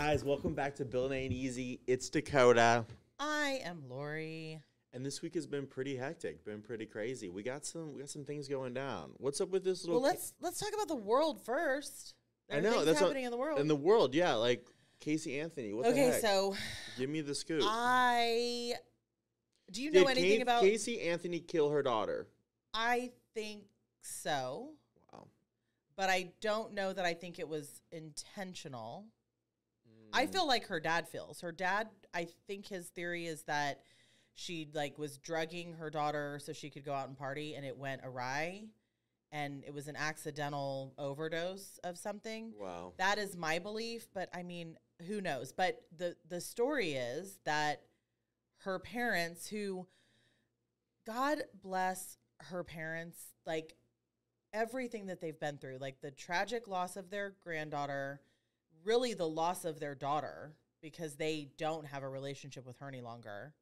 Guys, welcome back to Building Ain't Easy. It's Dakota. I am Lori. And this week has been pretty hectic, been pretty crazy. We got some we got some things going down. What's up with this little Well, let's let's talk about the world first. I know that's what- happening in the world. in the world, yeah, like Casey Anthony. What the okay, so give me the scoop. I do you know Did anything Ca- about? Casey Anthony kill her daughter? I think so, Wow. but I don't know that I think it was intentional. I Mm. feel like her dad feels. Her dad, I think his theory is that she like was drugging her daughter so she could go out and party and it went awry and it was an accidental overdose of something. Wow. That is my belief, but I mean, who knows? But the the story is that her parents who God bless her parents, like everything that they've been through, like the tragic loss of their granddaughter, really the loss of their daughter because they don't have a relationship with her any longer.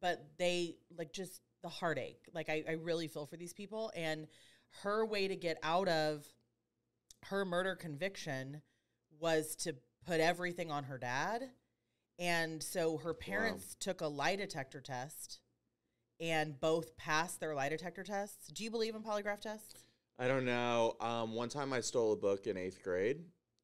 But they like just the heartache. Like I, I really feel for these people. And her way to get out of her murder conviction was to put everything on her dad. And so her parents took a lie detector test and both passed their lie detector tests. Do you believe in polygraph tests? I don't know. Um, one time I stole a book in eighth grade,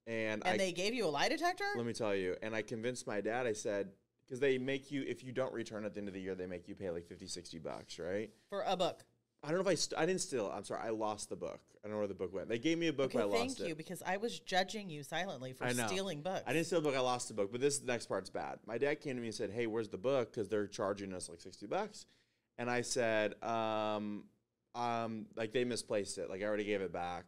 and, And I they gave you a lie detector? let me tell you, and I convinced my dad. I said because they make you if you don't return at the end of the year, they make you pay like 50, 60 bucks, right? For a book. I don't know if I st- I didn't steal. I'm sorry, I lost the book. I don't know where the book went. They gave me a book, Okay, but I thank you, because I was judging you silently for stealing books. I didn't steal the book. I lost the book. But this next part's bad. My dad came to me and said, "Hey, where's the book? Because they're charging us like sixty bucks." And I said, um, um, like they misplaced it. Like I already gave it back.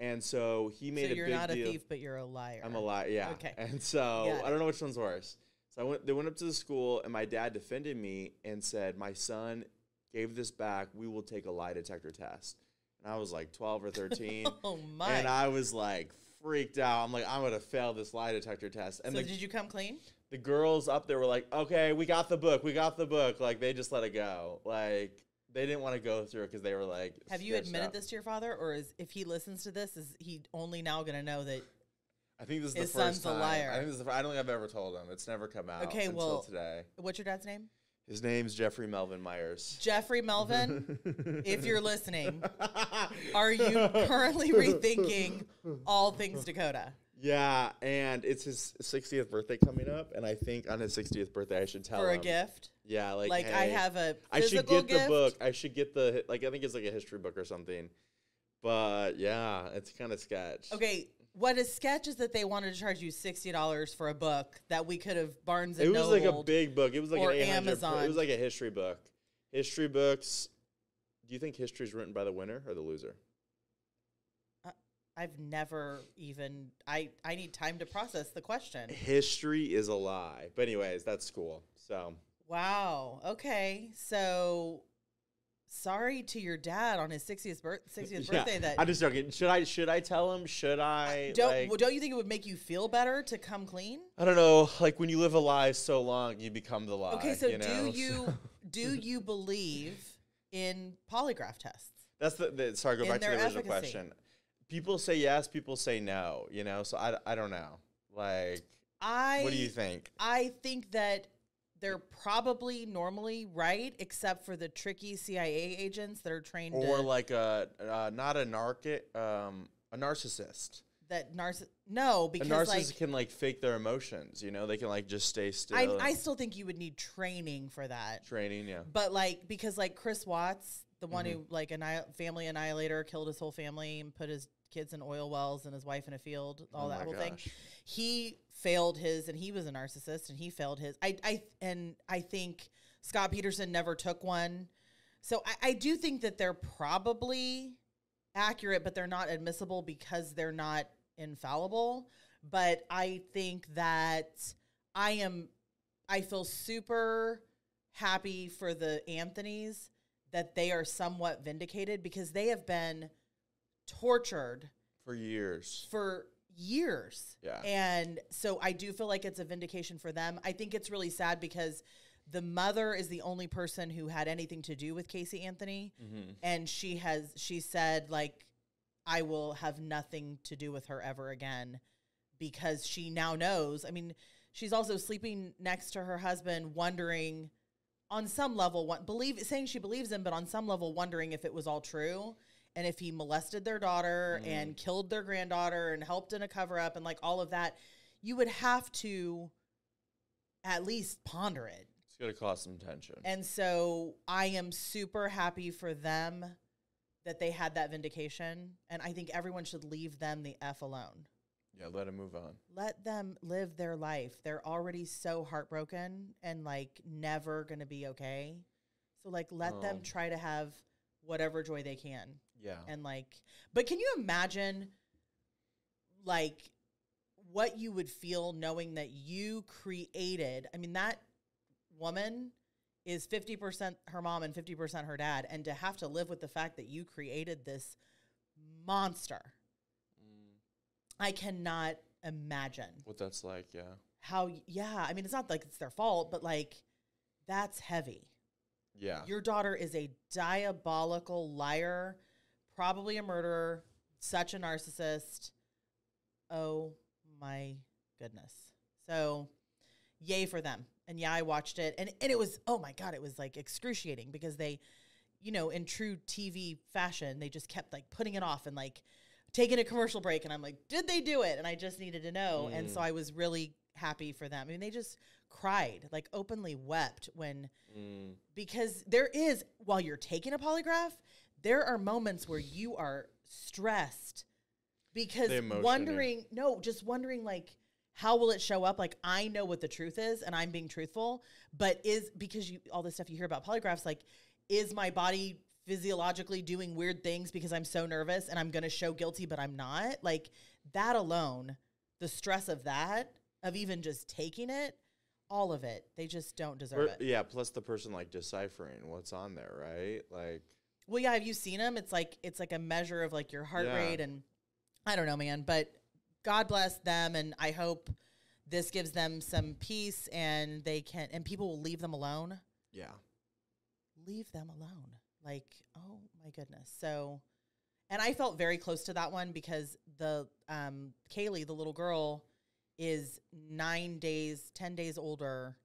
And so he made a so a you're big not deal. a thief, but you're a liar. I'm a liar. Yeah. Okay. And so I don't know which one's worse. So I went. They went up to the school, and my dad defended me and said, "My son gave this back. We will take a lie detector test." And I was like 12 or 13, Oh my! and I was like freaked out. I'm like, I'm gonna fail this lie detector test. And so the, did you come clean? the girls up there were like, "Okay, we got the book. We got the book." Like they just let it go. Like they didn't want to go through it because they were like, Have you admitted out. this to your father, or is if he listens to this, is he only now going to know that? I think this is His the first son's a time. liar. I think this is the, I don't think I've ever told him. It's never come out Okay, until well- today. What's your dad's name? His name's Jeffrey Melvin Myers. Jeffrey Melvin. if you're listening, are you currently rethinking all things Dakota? yeah, and it's his 60th birthday coming up, and I think on his 60th birthday I should tell him. for a gift. Yeah, like Like, I hey, have a I should get gift. the book. I should get the like. I think it's like a history book or something. But yeah, it's kind of sketch. Okay, what is sketch is that they wanted to charge you sixty dollars for a book that we could have Barnes and Noble. It was Noble. like a big book. It was like an 800 It was like a history book. History books. Do you think history is written by the winner or the loser? Uh, I've never even. I I need time to process the question. History is a lie. But anyways, that's cool. So Wow. Okay. So sorry to your dad on his 60th, birth, 60th Yeah, birthday that I'm just joking. Should I should I tell him? Should I don't like, well, don't you think it would make you feel better to come clean? I don't know. Like when you live a lie so long, you become the lie. Okay, so you know? do you do you believe in polygraph tests? That's the, the sorry. Go in back to the original efficacy? question. People say yes. People say no. You know. So I, I don't know. Like, I what do you think? I think that they're probably normally right, except for the tricky CIA agents that are trained Or to, like a uh, not a narc um a narcissist. that narciss. No, A because narcissist like can like fake their emotions. You know, they can like just stay still. I, I still think you would need training for that. training. Yeah. But like because like Chris Watts, the one Mhm. who like anni- family annihilator killed his whole family and put his kids in oil wells and his wife in a field, all Oh that whole thing. He failed his and he was a narcissist and he failed his. I I and I think Scott Peterson never took one. So I, I do think that they're probably accurate, but they're not admissible because they're not infallible. But I think that I am I feel super happy for the Anthonys that they are somewhat vindicated because they have been tortured For years. for years. Yeah. And so I do feel like it's a vindication for them. I think it's really sad because the mother is the only person who had anything to do with Casey Anthony Mm-hmm. and she has she said like I will have nothing to do with her ever again because she now knows. I mean, she's also sleeping next to her husband, wondering on some level, what believe saying she believes him, but on some level, wondering if it was all true and if he molested their daughter Mm. and killed their granddaughter and helped in a cover up and like all of that. You would have to at least ponder it. It's gonna cause some tension. And so I am super happy for them that they had that vindication. And I think everyone should leave them the F alone. yeah, let them move on. Let them live their life. They're already so heartbroken and like never going to be okay. So, like, let them Oh. try to have whatever joy they can. Yeah. And like, but can you imagine like what you would feel knowing that you created? I mean, that woman is 50% her mom and 50% her dad. And to have to live with the fact that you created this monster, Mm, I cannot imagine what that's like, yeah. how, yeah, I mean, it's not like it's their fault, but like, that's heavy. Yeah. Your daughter is a diabolical liar, probably a murderer, such a narcissist. Oh my goodness. So, yay for them. And yeah, I watched it and and it was oh my god, it was like excruciating because they you know, in true TV fashion, they just kept like putting it off and like taking a commercial break and I'm like, did they do it? And I just needed to know. And so Mm. I was really happy for them. I mean, they just cried, like openly wept when Mm, because there is while you're taking a polygraph there are moments where you are stressed because The yeah. wondering no just wondering like how will it show up like i know what the truth is and i'm being truthful but is because you all this stuff you hear about polygraphs like is my body physiologically doing weird things because i'm so nervous and i'm going to show guilty but i'm not like that alone the stress of that of even just taking it all of it they just don't deserve or- it yeah, plus the person like deciphering what's on there, right? Like Well, yeah, have you seen them? It's like it's like a measure of like your heart Yeah. rate and I don't know, man, but God bless them and I hope this gives them some peace and they can and people will leave them alone. yeah. Leave them alone. Like, oh my goodness. So and I felt very close to that one because the um Caylee, the little girl, is 9 days, 10 days older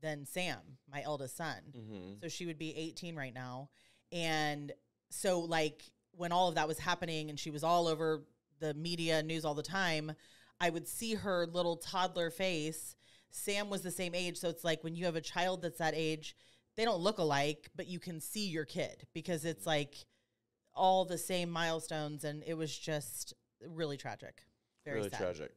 than Sam, my eldest son. Mm-hmm. So she would be 18 right now. And so, like, when all of that was happening and she was all over the media news all the time, I would see her little toddler face. Sam was the same age. So it's like when you have a child that's that age, they don't look alike, but you can see your kid because it's like all the same milestones. And it was just really tragic. Very really sad. tragic.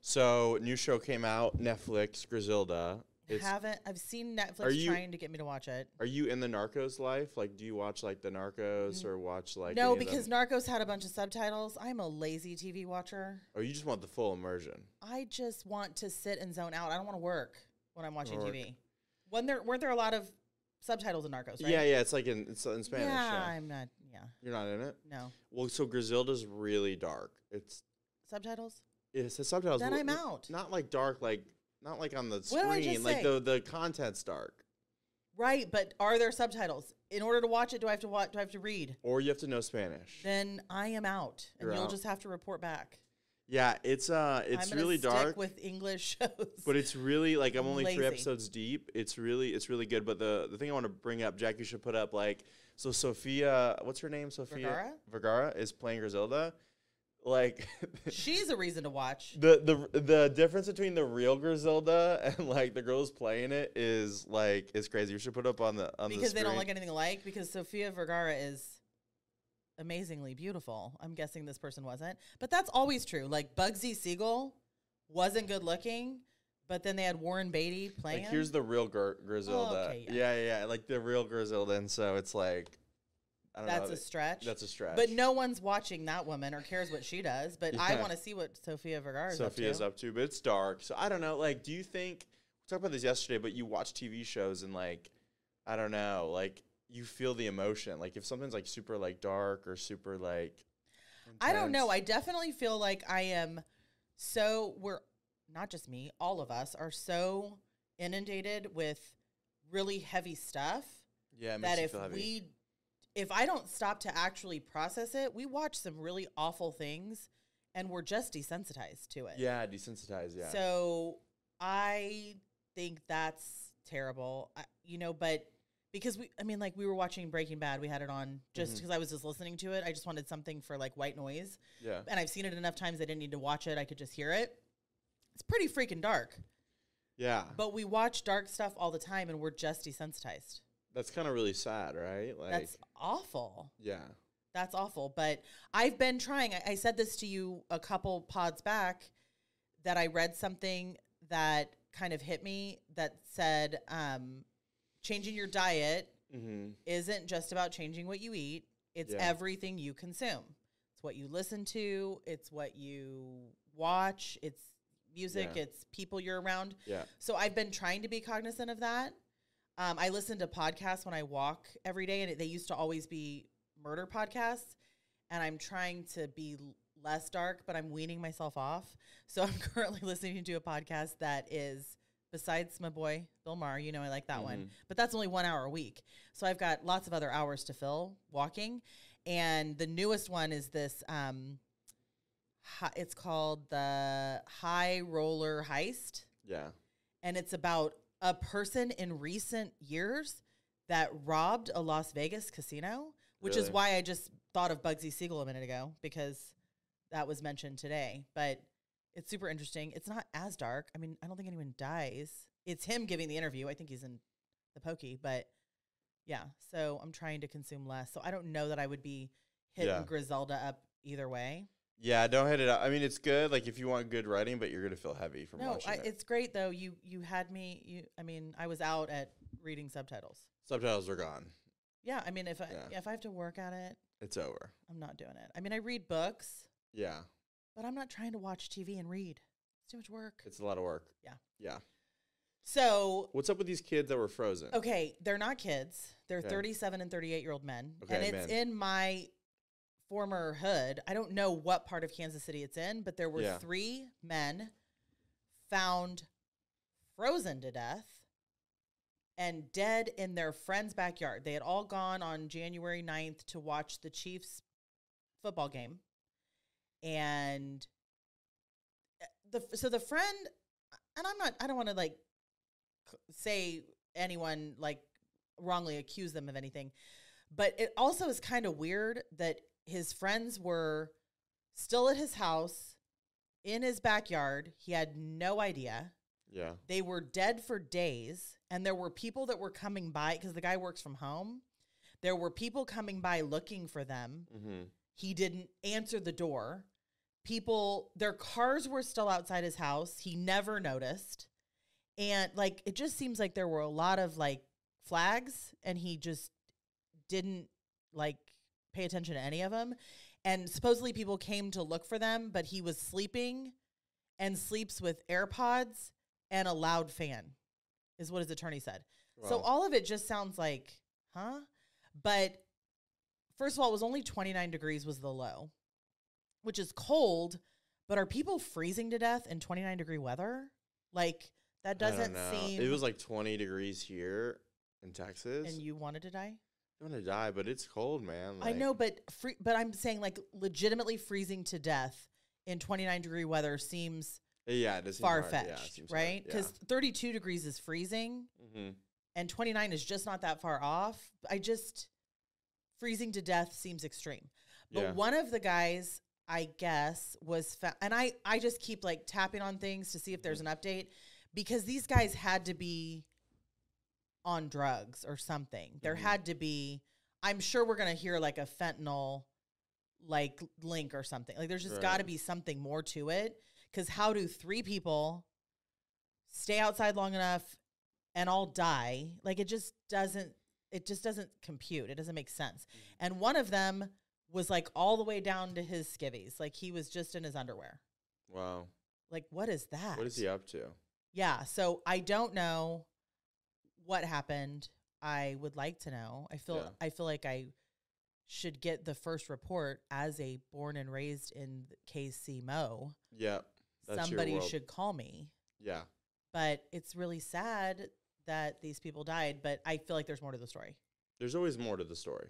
So new show came out, Netflix, Griselda. It's, Haven't I've seen Netflix Are you- trying to get me to watch it. are you in the Narcos life? Like, do you watch like the Narcos mm. or watch like? no, because? Narcos had a bunch of subtitles. I'm a lazy TV watcher. or you just want the full immersion. I just want to sit and zone out. I don't want to work when I'm watching Work. TV. When there weren't there a lot of subtitles in Narcos, right? Yeah, yeah. It's like in it's in Spanish. Yeah, Yeah. I'm not. Yeah, You're not in it. no Well, so Griselda's really dark. It's subtitles. it's the subtitles. Then I'm out. Not like dark, like not like on the What did I screen. Like say? the the content's dark. Right, but are there subtitles? In order to watch it, do I have to watch? Do I have to read? Or you have to know Spanish. Then I am out, and You're you'll out. just have to report back. Yeah, it's uh, it's I'm gonna really stick dark. with English shows. but it's really like I'm only three Lazy. episodes deep. It's really it's really good. But the the thing I want to bring up, Jack, you should put up like so. Sofia, what's her name? Sofia Vergara? Vergara is playing Griselda. Like She's a reason to watch. the the the difference between the real Griselda and like the girls playing it is like is crazy. You should put up on the on the because they don't like anything alike. Because Sofia Vergara is amazingly beautiful. I'm guessing this person wasn't, but that's always true. Like Bugsy Siegel wasn't good looking, but then they had Warren Beatty playing. Like here's the real Gr- Griselda. Oh, okay, yeah. yeah. yeah, like the real Griselda, and so it's like that's know. a stretch. That's a stretch. But no one's watching that woman or cares what she does. But I want to see what Sofia Vergara is Sofia's up up to, but it's dark. So I don't know. Like, do you think we talked about this yesterday? But you watch TV shows and like, I don't know, like you feel the emotion. Like if something's like super like dark or super like, I don't know. I definitely feel like I am so we're not just me, all of us are so inundated with really heavy stuff yeah, that if we if I don't stop to actually process it, we watch some really awful things and we're just desensitized to it. Yeah, desensitized. Yeah. So I think that's terrible. I, you know, but because we, I mean, like we were watching Breaking Bad, we had it on just mm-hmm. because I was just listening to it. I just wanted something for like white noise, yeah. and I've seen it enough times. I didn't need to watch it; I could just hear it. It's pretty freaking dark. Yeah. But we watch dark stuff all the time, and we're just desensitized. That's kind of really sad, right? Like, That's awful. yeah. That's awful. But I've been trying. I, I said this to you a couple pods back that I read something that kind of hit me that said um, changing your diet Mm-hmm. isn't just about changing what you eat, it's Yeah. everything you consume. It's what you listen to, it's what you watch, it's music, Yeah. it's people you're around. Yeah. So I've been trying to be cognizant of that. Um, I listen to podcasts when I walk every day, and it, they used to always be murder podcasts. And I'm trying to be less dark, but I'm weaning myself off. So I'm currently listening to a podcast that is, besides my boy Bill Maher, you know I like that one, Mhm. but that's only one hour a week. So I've got lots of other hours to fill walking. And the newest one is this. Um, hi, it's called the High Roller Heist Yeah. and it's about a person in recent years that robbed a Las Vegas casino, which is why I just thought of Bugsy Siegel a minute ago because that was mentioned today. But it's super interesting. It's not as dark. I mean, I don't think anyone dies. It's him giving the interview. I think he's in the pokey, but yeah. So I'm trying to consume less. So I don't know that I would be hitting Yeah. Griselda up either way. Yeah, don't hit it up. I mean, it's good, like if you want good writing, but you're gonna feel heavy from No, watching I, it. it's great though. You you had me. You I mean, I was out at reading subtitles. Subtitles are gone. Yeah, I mean, if I Yeah. if I have to work at it, It's over. I'm not doing it. I mean, I read books, Yeah, but I'm not trying to watch TV and read. It's too much work. it's a lot of work. Yeah. Yeah. So, What's up with these kids that were frozen? okay, they're not kids. They're Okay. 37 and 38 year old men, and it's men. in my former hood. I don't know what part of Kansas City it's in, but there were Yeah. three men found frozen to death and dead in their friend's backyard. They had all gone on January 9th to watch the Chiefs football game. And uh, the so the friend and I'm not I don't want to like say anyone like wrongly accuse them of anything. But it also is kind of weird that his friends were still at his house in his backyard. He had no idea. Yeah. They were dead for days, and there were people that were coming by because the guy works from home. There were people coming by looking for them. Mm-hmm. He didn't answer the door. People, their cars were still outside his house. He never noticed. And like, it just seems like there were a lot of like flags, and he just didn't like pay attention to any of them. And supposedly people came to look for them, but he was sleeping and sleeps with AirPods and a loud fan, is what his attorney said. So all of it just sounds like, huh? But first of all, it was only 29 degrees was the low, which is cold, but are people freezing to death in 29 degree weather? Like that doesn't seem It was like 20 degrees here in Texas. and you wanted to die? I'm gonna die, but it's cold, man. I know, but free, but I'm saying like legitimately freezing to death in 29 degree weather seems Yeah, it far. Yeah, fetched, seems right? Because 32 degrees is freezing yeah. Mhm. and 29 is just not that far off. I just freezing to death seems extreme. But Yeah. one of the guys, I guess, was fa- and I I just keep like tapping on things to see if there's an update because these guys had to be on drugs or something. There Mhm. had to be I'm sure we're going to hear like a fentanyl like link or something. Like there's just got to be something more to it cuz how do three people stay outside long enough and all die? Like it just doesn't it just doesn't compute. It doesn't make sense. Mm-hmm. And one of them was like all the way down to his skivvies. Like he was just in his underwear. Wow. Like what is that? What is he up to? Yeah, so I don't know what happened. I would like to know. I feel Yeah. I feel like I should get the first report as a born and raised in KC Mo. Your Somebody should call me. Yeah. But it's really sad that these people died, but I feel like there's more to the story. There's always more to the story.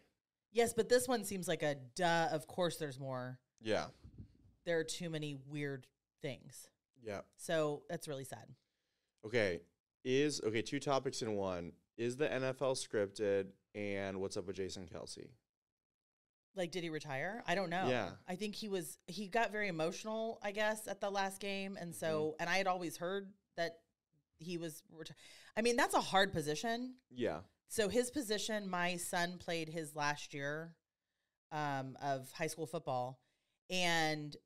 Yes, but this one seems like a duh, of course there's more. Yeah. there are too many weird things. Yeah. So that's really sad. Okay. Is okay, two topics in one. Is the NFL scripted and what's up with Jason Kelce? Like, did he retire? I don't know. Yeah. I think he was, he got very emotional, I guess, at the last game. And so, and I had always heard that he was, reti- I mean, that's a hard position. Yeah. So his position, my son played his last year um, of high school football, and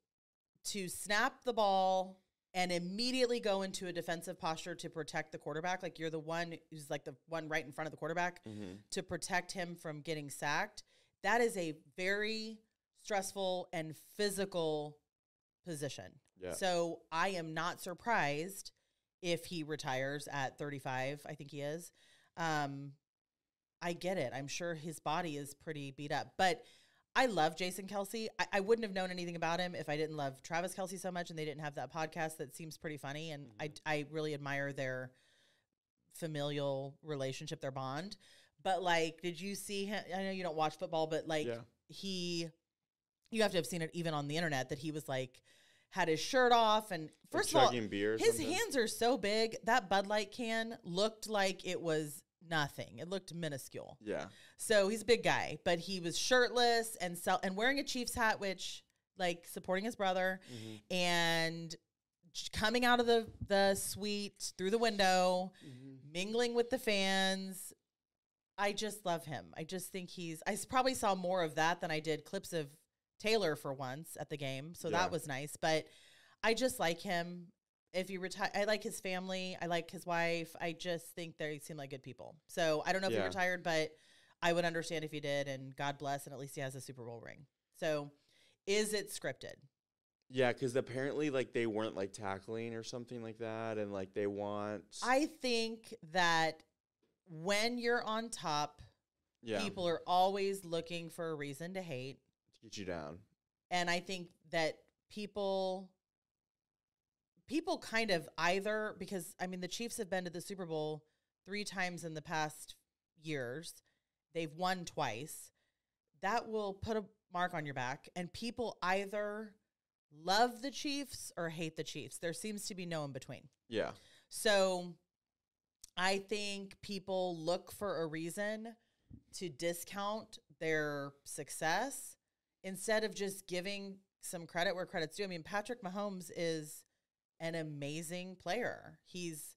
to snap the ball and immediately go into a defensive posture to protect the quarterback, like you're the one who's like the one right in front of the quarterback Mm-hmm. to protect him from getting sacked. That is a very stressful and physical position. Yeah. So I am not surprised if he retires at 35. I think he is. Um, I get it. I'm sure his body is pretty beat up, but I love Jason Kelce. I, I wouldn't have known anything about him if I didn't love Travis Kelce so much, and they didn't have that podcast that seems pretty funny. And mm-hmm. I, I really admire their familial relationship, their bond. But like, did you see him? I know you don't watch football, but like, Yeah. he, you have to have seen it even on the internet that he was like, had his shirt off, and first of all, chugging beer or his something? hands are so big that Bud Light can looked like it was nothing. It looked minuscule. Yeah. So he's a big guy, but he was shirtless and sell- and wearing a Chiefs hat, which like supporting his brother, Mm-hmm. and coming out of the the suite through the window, Mm-hmm. mingling with the fans. I just love him. I just think he's. I probably saw more of that than I did clips of Taylor for once at the game, so Yeah. that was nice. But I just like him. If you retire, I like his family. I like his wife. I just think they seem like good people. So I don't know if he Yeah. retired, but I would understand if he did. And God bless, and at least he has a Super Bowl ring. So, is it scripted? Yeah, because apparently, like they weren't like tackling or something like that, and like they want. I think that when you're on top, yeah people are always looking for a reason to hate. to get you down. and i think that people people kind of either because i mean the chiefs have been to the super bowl three times in the past years they've won twice that will put a mark on your back and people either love the chiefs or hate the chiefs there seems to be no in between Yeah. so I think people look for a reason to discount their success instead of just giving some credit where credit's due. I mean, Patrick Mahomes is an amazing player. He's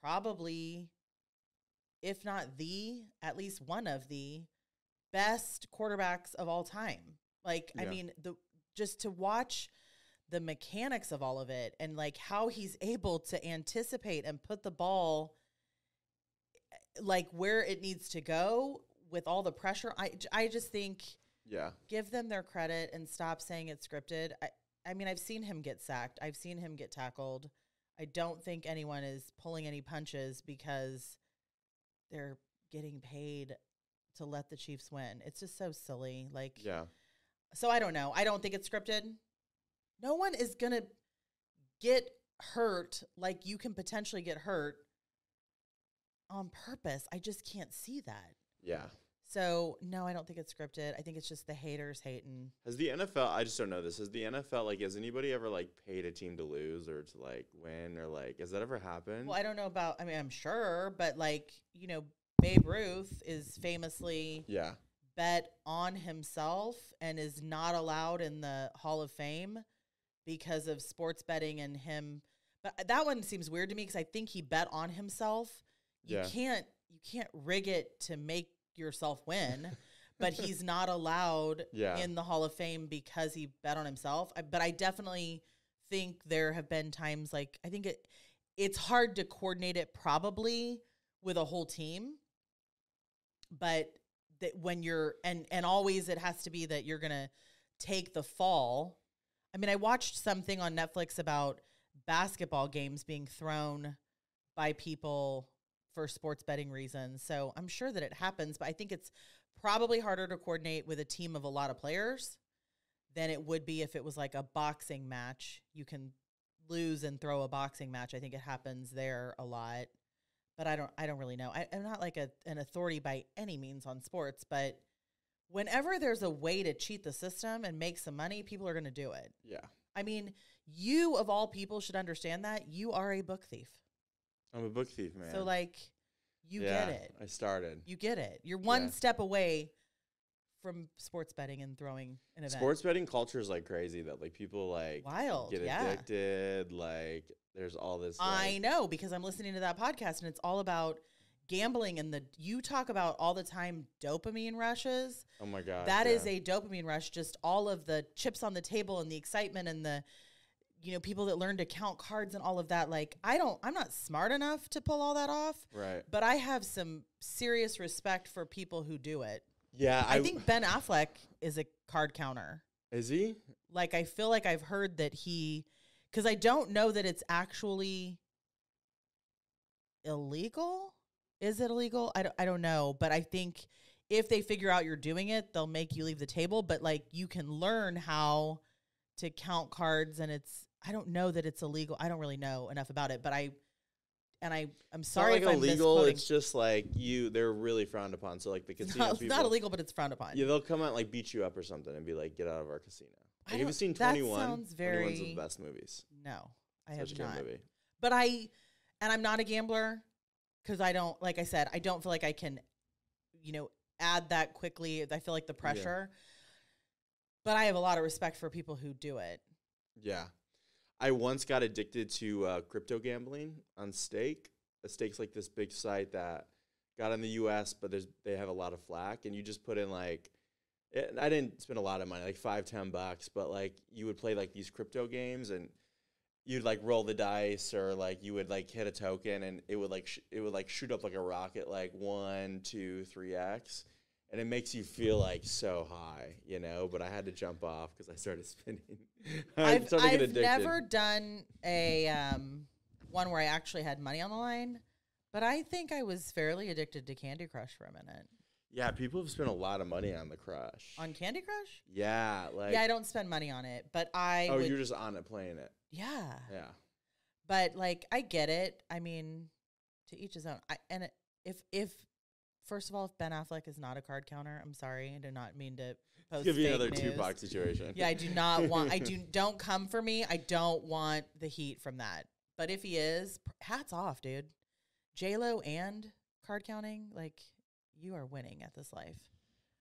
probably, if not the, at least one of the best quarterbacks of all time. Like, I mean, the just to watch the mechanics of all of it and like how he's able to anticipate and put the ball eh, like where it needs to go with all the pressure. I, I just think Yeah. give them their credit and stop saying it's scripted. I, I mean, I've seen him get sacked. I've seen him get tackled. I don't think anyone is pulling any punches because they're getting paid to let the Chiefs win. It's just so silly. Like, Yeah. so I don't know. I don't think it's scripted. No one is going to get hurt like you can potentially get hurt on purpose. I just can't see that. Yeah. So, no, I don't think it's scripted. I think it's just the haters hating. Has the NFL? I just don't know this. Has the NFL like? Has anybody ever like paid a team to lose or to like win or like? Has that ever happened? Well, I don't know about, I mean, I'm sure, but like, you know, Babe Ruth is famously yeah. bet on himself and is not allowed in the Hall of Fame because of sports betting and him. But uh, that one seems weird to me because I think he bet on himself. You Yeah. can't you can't rig it to make yourself win, but he's not allowed Yeah. in the Hall of Fame because he bet on himself. I, but I definitely think there have been times like I think it it's hard to coordinate it probably with a whole team but that when you're and and always it has to be that you're gonna take the fall i mean i watched something on netflix about basketball games being thrown by people for sports betting reasons so i'm sure that it happens but i think it's probably harder to coordinate with a team of a lot of players than it would be if it was like a boxing match you can lose and throw a boxing match i think it happens there a lot but I don't I don't really know. I, I'm not like a, an authority by any means on sports, but whenever there's a way to cheat the system and make some money, people are going to do it. Yeah. I mean, you of all people should understand that you are a book thief. I'm a book thief, man. So like, you Yeah, get it. I started. You get it. You're one Yeah. step away from sports betting and throwing an event. Sports betting culture is like crazy that like people like wild. get yeah. addicted. Like there's all this. I know because I'm listening to that podcast and it's all about gambling and the you talk about all the time dopamine rushes. Oh my god. That is yeah. a dopamine rush. Just all of the chips on the table and the excitement and the you know people that learn to count cards and all of that. Like I don't, I'm not smart enough to pull all that off, right. but I have some serious respect for people who do it. Yeah, I, think Ben Affleck is a card counter. is he? Like I feel like I've heard that he, because I don't know that it's actually illegal. Is it illegal? I don't, I don't know, but I think if they figure out you're doing it, they'll make you leave the table. But like you can learn how to count cards, and it's I don't know that it's illegal. I don't really know enough about it, but I and I I'm It's sorry not like if I'm illegal. It's just like you. They're really frowned upon. So like the casino not, it's people. not illegal, but it's frowned upon. Yeah, they'll come out and, like beat you up or something and be like, "Get out of our casino." Like, have you seen Twenty One? sounds very- the best movies. No, I Such have a good not. movie. but I and I'm not a gambler because I don't like I said I don't feel like I can you know add that quickly I feel like the pressure but I have a lot of respect for people who do it Yeah. I once got addicted to uh, crypto gambling on Stake. A Stake's like this big site that got in the US, but there's they have a lot of flack and you just put in like it, I didn't spend a lot of money, like five, ten bucks, but like you would play like these crypto games and you'd like roll the dice or like you would like hit a token and it would like sh- it would like shoot up like a rocket like one, two, three X. And it makes you feel like so high, you know. But I had to jump off because I started spinning. I I've, started I've never done a um, one where I actually had money on the line but I think I was fairly addicted to Candy Crush for a minute Yeah, people have spent a lot of money on the Crush. on Candy Crush yeah, like yeah I don't spend money on it but I oh, would, you're just on it playing it. yeah Yeah, but like I get it. I mean, to each his own. I, and it, if if first of all, if Ben Affleck is not a card counter, I'm sorry. I do not mean to post. give you another news. Tupac situation. Yeah, I do not want. I do don't come for me. I don't want the heat from that. But if he is, hats off, dude. J Lo and card counting, like you are winning at this life.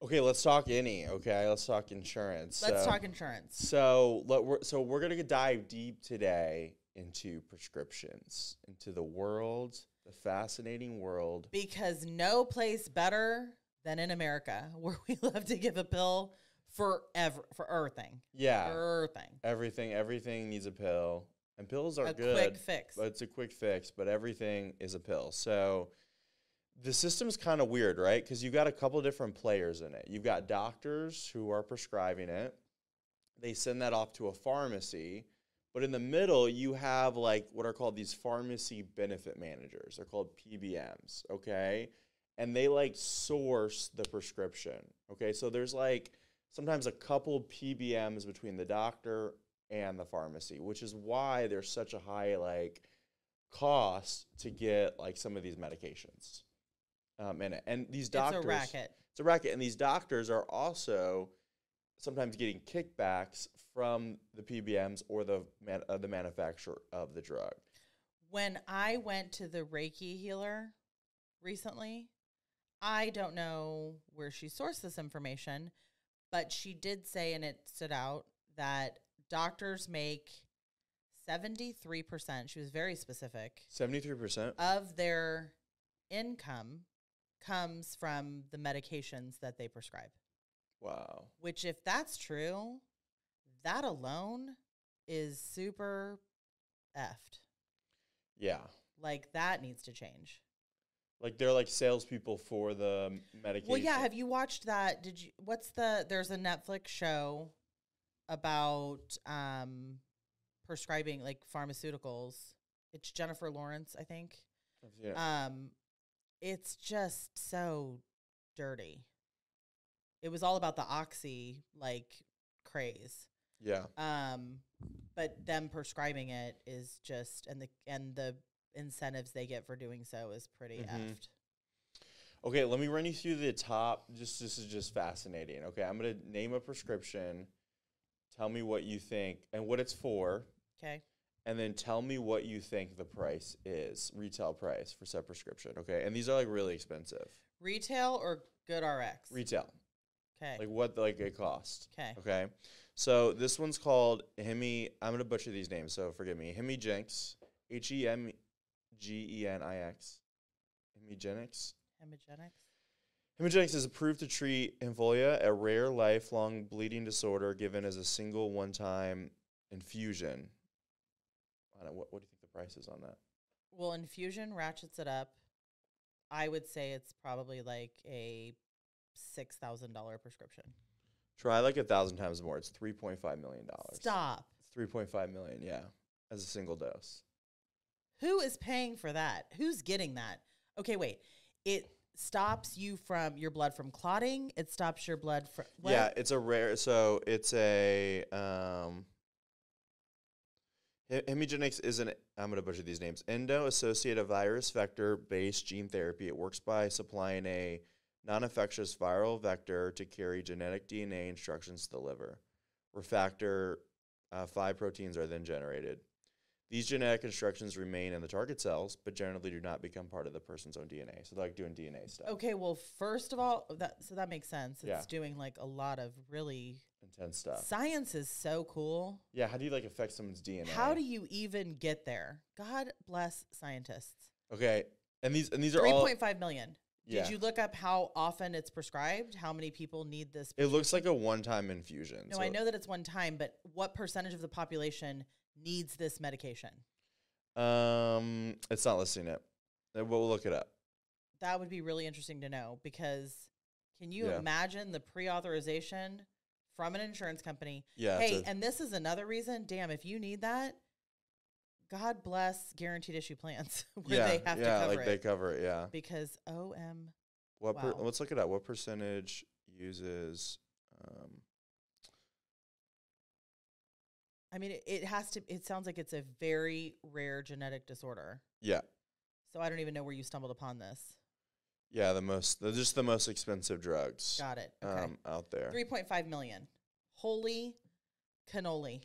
Okay, let's talk any. Okay, let's talk insurance. Let's So- talk insurance. So let we're, so we're gonna dive deep today into prescriptions, into the world, the fascinating world. because no place better than in America where we love to give a pill for ever for everything. Yeah, Everything. everything everything needs a pill, and pills are A good. quick fix. but it's a quick fix. But everything is a pill. So the system's kind of weird, right? Because you've got a couple different players in it. You've got doctors who are prescribing it. They send that off to a pharmacy. But in the middle, you have like what are called these pharmacy benefit managers. They're called PBMs, okay? And they like source the prescription, okay? So there's like sometimes a couple PBMs between the doctor and the pharmacy, which is why there's such a high like cost to get like some of these medications um, in it. And these doctors, it's a racket. it's a racket, and these doctors are also sometimes getting kickbacks from the PBMs or the man, uh, the manufacturer of the drug. When I went to the Reiki healer recently, I don't know where she sourced this information, but she did say, and it stood out, that doctors make 73%, she was very specific, Seventy three percent. of their income comes from the medications that they prescribe. Wow. Which, if that's true, that alone is super effed. Yeah. Like that needs to change. Like they're like salespeople for the medication. Well, yeah. Have you watched that? Did you? What's the? There's a Netflix show about um prescribing like pharmaceuticals. It's Jennifer Lawrence, I think. Yeah. Um, it's just so dirty. It was all about the oxy like craze. yeah. Um, but them prescribing it is just and the and the incentives they get for doing so is pretty Mhm. effed. Okay, let me run you through the top. Just this is just fascinating. Okay, I'm gonna name a prescription. Tell me what you think and what it's for, Okay. and then tell me what you think the price is, retail price for said prescription. Okay, and these are like really expensive. Retail or good RX? Retail, Okay. like what like it cost. Okay. Okay, so this one's called Hemi. I'm gonna butcher these names, so forgive me. Hemigenix, H E M G E N I X. Hemigenix. Hemogenics. Hemogenics is approved to treat involia, a rare lifelong bleeding disorder given as a single one-time infusion. I don't what, what do you think the price is on that? Well, infusion ratchets it up. I would say it's probably like a six thousand dollar prescription. Try like a thousand times more. It's three point five million dollars. Stop. Three point five million, yeah, as a single dose. Who is paying for that? Who's getting that? Okay, wait. It stops you from your blood from clotting. It stops your blood from Yeah, it's a rare. So it's a um. He- Hemogenics is an I'm going to butcher these names. Endo-associated virus vector-based gene therapy. It works by supplying a non-infectious viral vector to carry genetic DNA instructions to the liver, where factor uh, five proteins are then generated. These genetic instructions remain in the target cells, but generally do not become part of the person's own DNA. So they're like doing DNA stuff. Okay, well, first of all, that so that makes sense. It's Yeah. doing like a lot of really Intense stuff. science is so cool. Yeah, how do you like affect someone's DNA? How do you even get there? God bless scientists. Okay, and these and these are Three all. point five million. Yeah. Did you look up how often it's prescribed? How many people need this? It looks like a one-time infusion. No, so- I know that it's one time, but what percentage of the population needs this medication? Um, it's not listing it. Uh, We'll look it up. That would be really interesting to know because can you Yeah. imagine the pre-authorization from an insurance company? Yeah. hey, and this is another reason. Damn, if you need that, God bless guaranteed issue plans where yeah, they have yeah, to cover it like it they cover it. Yeah. because OM. What? Per, let's look it up. What percentage uses? Um, I mean, it, it has to. It sounds like it's a very rare genetic disorder. yeah, So I don't even know where you stumbled upon this. yeah. The most, the, just the most expensive drugs Got it. Okay. um out there. Three point five million. Holy cannoli.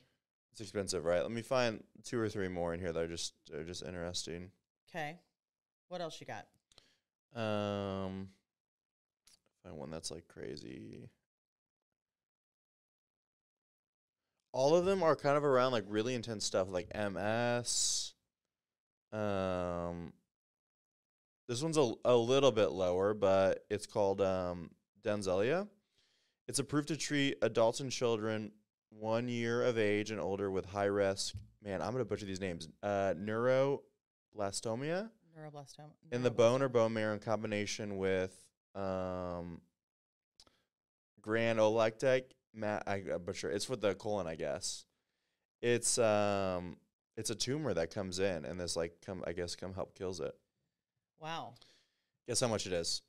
It's expensive, right? Let me find two or three more in here that are just are just interesting. Okay. What else you got? Um, find one that's like crazy. All of them are kind of around like really intense stuff, like MS. Um, this one's a a little bit lower, but it's called um Denzelia. It's approved to treat adults and children one year of age and older with high risk. Man, I'm gonna butcher these names. Uh, neuroblastomia Neuroblastoma. in the bone or bone marrow in combination with um granulocytic ma- I, I'm not sure it's for the colon I guess it's um it's a tumor that comes in and this like come I guess come help kills it Wow. guess how much it is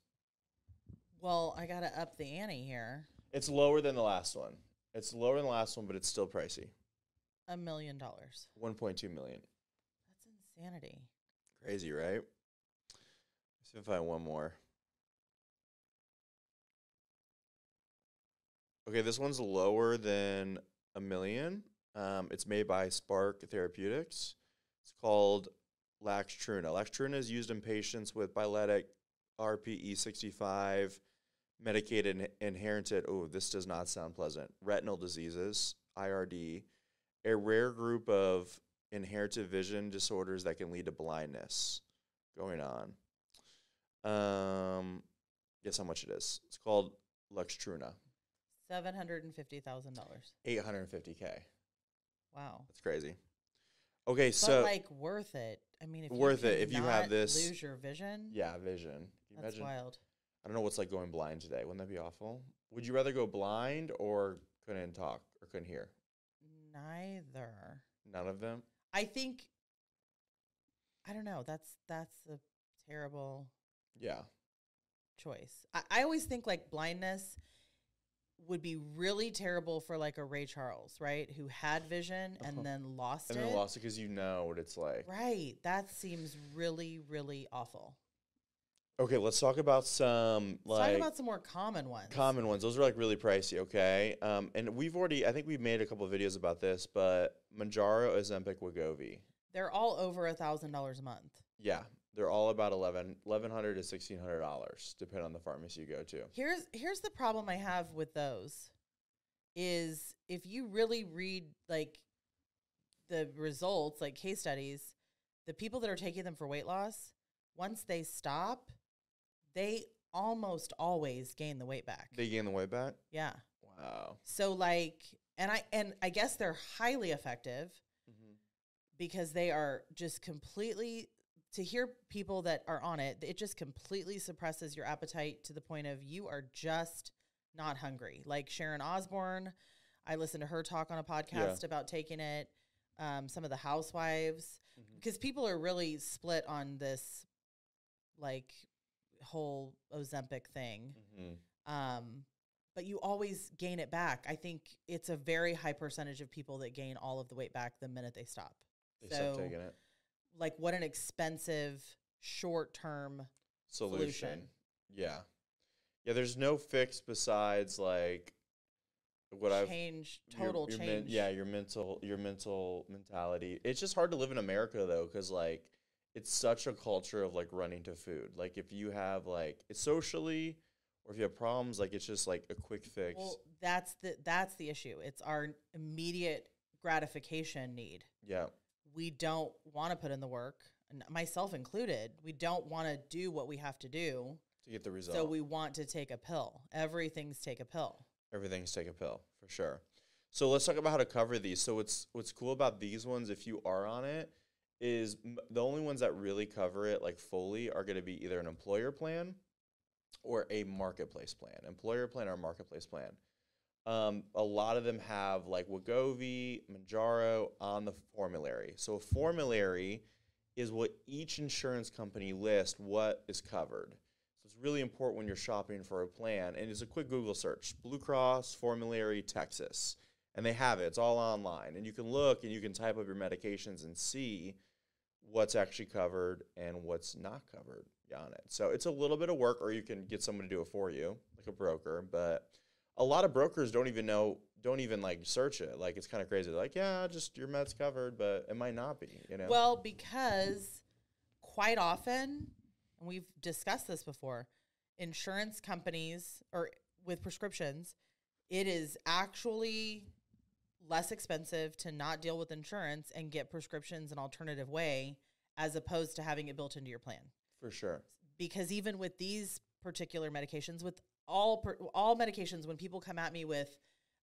Well, I gotta up the ante here. it's lower than the last one it's lower than the last one but it's still pricey A million dollars. 1.2 million That's insanity. crazy right Let's see if I find one more Okay, this one's lower than a million. Um, it's made by Spark Therapeutics. It's called Laxtruna. Laxtruna is used in patients with biletic RPE65, medicated and inherited. Oh, this does not sound pleasant. Retinal diseases, IRD, a rare group of inherited vision disorders that can lead to blindness. Going on. Um, guess how much it is? It's called Luxturna. Seven hundred and fifty thousand dollars. 850k. Wow. That's crazy. Okay, But so like worth it. I mean, if Worth it if you have this- lose your vision. yeah, vision. That's wild. I don't know what's like going blind today. Wouldn't that be awful? Would you rather go blind or couldn't talk or couldn't hear? Neither. None of them. I think. I don't know. That's that's a terrible Yeah. choice. I, I always think like blindness would be really terrible for like a Ray Charles, right? Who had vision and then lost And it. then lost it because you know what it's like. Right. That seems really, really awful. Okay, let's talk about some like talk about some more common ones. common ones. Those are like really pricey. Okay, um, and we've already I think we've made a couple of videos about this, but Mounjaro, Ozempic, Wegovy. They're all over a thousand dollars a month. Yeah, they're all about eleven eleven hundred to sixteen hundred dollars, depending on the pharmacy you go to. Here's here's the problem I have with those is if you really read like the results, like case studies, the people that are taking them for weight loss, once they stop, they almost always gain the weight back. They gain the weight back. yeah. Wow. So like and I and I guess they're highly effective Mm-hmm. because they are just completely to hear people that are on it, it just completely suppresses your appetite to the point of you are just not hungry. Like Sharon Osbourne, I listened to her talk on a podcast about taking it. Um, some of the housewives, Mhm. because people are really split on this, like whole Ozempic thing. Mm-hmm. Um, but you always gain it back. I think it's a very high percentage of people that gain all of the weight back the minute they stop. They so, stop taking it. like, what an expensive short term. Solution. solution. Yeah. Yeah. There's no fix besides like what I've change, your- total your men- change. yeah, your mental your mental mentality. It's just hard to live in America though, because like it's such a culture of like running to food. Like if you have like it's socially or if you have problems, like it's just like a quick fix. Well, that's the that's the issue. It's our immediate gratification need. yeah. We don't want to put in the work, myself included. We don't want to do what we have to do. To get the result. So we want to take a pill. Everything's take a pill. Everything's take a pill for sure. So let's talk about how to cover these. So what's what's cool about these ones, if you are on it, is the only ones that really cover it like fully are going to be either an employer plan or a marketplace plan. Employer plan or marketplace plan. Um, a lot of them have like Wegovy, Mounjaro on the formulary. So a formulary is what each insurance company lists what is covered. So it's really important when you're shopping for a plan. And it's a quick Google search Blue Cross Formulary Texas. And they have it, it's all online. And you can look and you can type up your medications and see what's actually covered and what's not covered on it. So it's a little bit of work, or you can get someone to do it for you, like a broker. But a lot of brokers don't even know, don't even like search it. Like it's kind of crazy. Like, yeah, just your med's covered, but it might not be, you know? Well, because quite often, and we've discussed this before, insurance companies or with prescriptions, it is actually less expensive to not deal with insurance and get prescriptions an alternative way as opposed to having it built into your plan. for sure. Because even with these particular medications, with all per, all medications, when people come at me with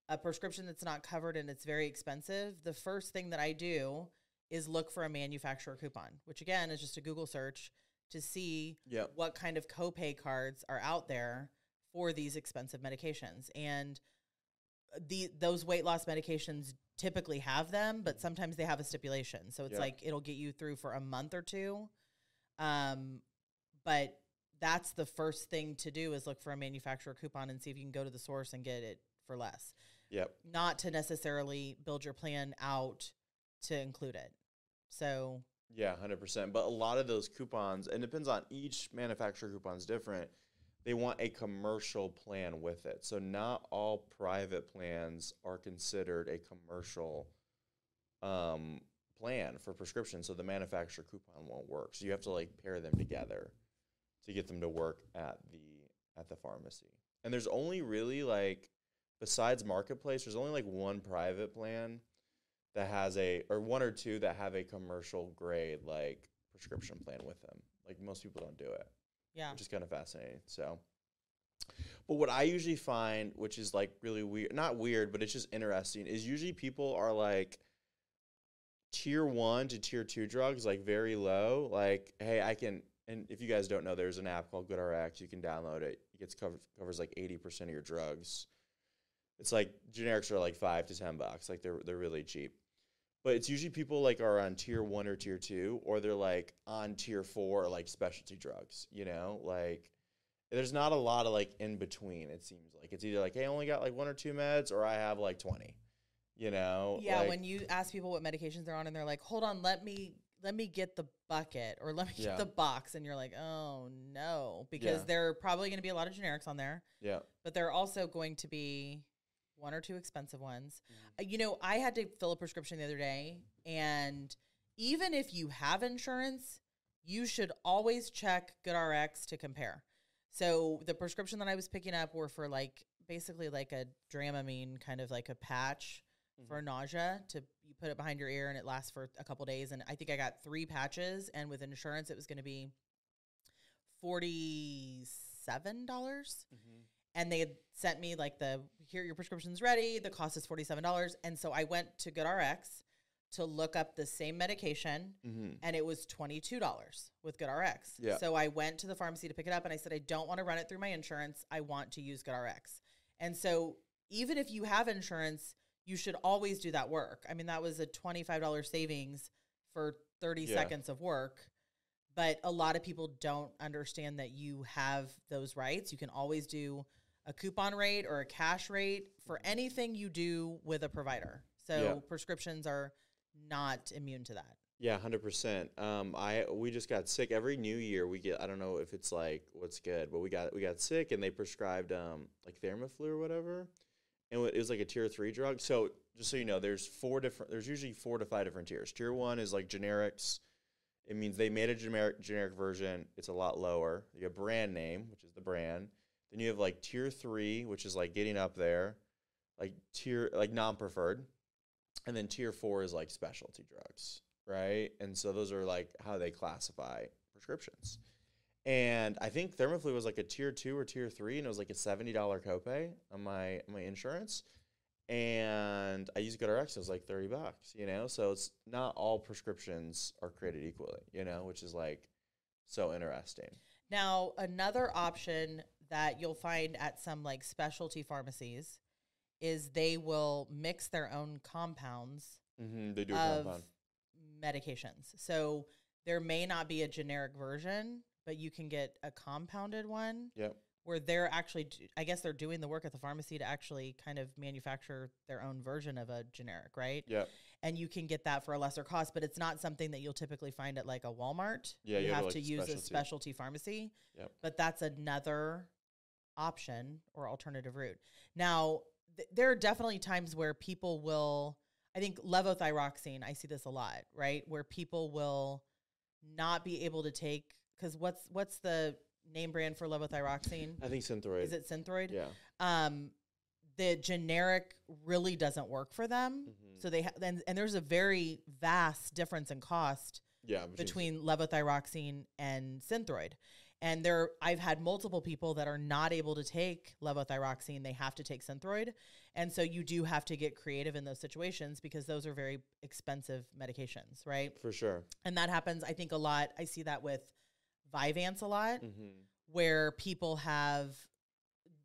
a prescription that's not covered and it's very expensive, the first thing that I do is look for a manufacturer coupon, which again is just a Google search to see Yep. what kind of copay cards are out there for these expensive medications. And the those weight loss medications typically have them, but sometimes they have a stipulation. So it's Yeah. like it'll get you through for a month or two. Um, but that's the first thing to do is look for a manufacturer coupon and see if you can go to the source and get it for less. Yep. Not to necessarily build your plan out to include it. So Yeah, hundred percent. But a lot of those coupons, and it depends on each manufacturer coupon's different. They want a commercial plan with it. So not all private plans are considered a commercial um, plan for prescription. So the manufacturer coupon won't work. So you have to like pair them together to get them to work at the at the pharmacy. And there's only really like besides marketplace, there's only like one private plan that has a or one or two that have a commercial grade like prescription plan with them. Like most people don't do it, yeah. which is kind of fascinating. So, but what I usually find, which is like really weird, not weird, but it's just interesting, is usually people are like tier one to tier two drugs, like very low. Like, hey, I can. And if you guys don't know, there's an app called GoodRx. You can download it. It gets covered covers like eighty percent of your drugs. It's like generics are like five to ten bucks. Like they're they're really cheap. But it's usually people like are on tier one or tier two, or they're like on tier four, like specialty drugs. You know, like there's not a lot of like in between. It seems like it's either like, hey, I only got like one or two meds, or I have like twenty. You know, Yeah, like, when you ask people what medications they're on and they're like, "Hold on, let me let me get the bucket or let me Yeah. get the box and you're like oh no because Yeah. there are probably going to be a lot of generics on there Yeah. but there are also going to be one or two expensive ones Mm-hmm. Uh, you know i had to fill a prescription the other day and even if you have insurance you should always check goodrx to compare so the prescription that i was picking up were for like basically like a dramamine kind of like a patch for nausea to you put it behind your ear and it lasts for a couple days and i think i got three patches and with insurance it was going to be $47 Mm-hmm. And they had sent me like the here your prescription's ready the cost is $47 and so i went to goodrx to look up the same medication Mm-hmm. and it was $22 with GoodRx. Yeah. So I went to the pharmacy to pick it up and I said, I don't want to run it through my insurance. I want to use GoodRx. And so even if you have insurance, you should always do that work. I mean, that was a $25 savings for 30 Yeah. seconds of work. But a lot of people don't understand that you have those rights. You can always do a coupon rate or a cash rate for anything you do with a provider. So Yeah. prescriptions are not immune to that. Yeah, hundred percent. Um, I we just got sick. Every New Year we get. I don't know if it's like what's good, but we got we got sick and they prescribed um like Thermoflu or whatever, and it was like a tier three drug. So just so you know, there's four different. There's usually four to five different tiers. Tier one is like generics. It means they made a generic generic version. It's a lot lower. You have brand name, which is the brand. Then you have like tier three, which is like getting up there, like tier like non preferred, and then tier four is like specialty drugs, right? And so those are like how they classify prescriptions. And I think Thermoflu was like a tier two or tier three, and it was like a seventy dollar copay on my on my insurance. And I used GoodRx, it was like thirty bucks, you know. So it's not all prescriptions are created equally, you know, which is like so interesting. Now, another option that you'll find at some like specialty pharmacies is they will mix their own compounds Mm-hmm, they do of compound. medications. So there may not be a generic version, but you can get a compounded one Yep. where they're actually, I guess they're doing the work at the pharmacy to actually kind of manufacture their own version of a generic, right? Yep. And you can get that for a lesser cost, but it's not something that you'll typically find at like a Walmart. Yeah, you, you have have to, like, use a specialty. specialty pharmacy. Yep. But that's another option or alternative route. Now, th- there are definitely times where people will, I think levothyroxine, I see this a lot, right? Where people will not be able to take, because what's what's the name brand for levothyroxine? I think Synthroid. Is it Synthroid? Yeah. um, the generic really doesn't work for them. Mhm. So they ha- and, and there's a very vast difference in cost Yeah. between levothyroxine and Synthroid. And there, I've had multiple people that are not able to take levothyroxine; they have to take Synthroid, and so you do have to get creative in those situations because those are very expensive medications, right? for sure. And that happens, I think, a lot. I see that with Vyvanse a lot Mm-hmm. where people have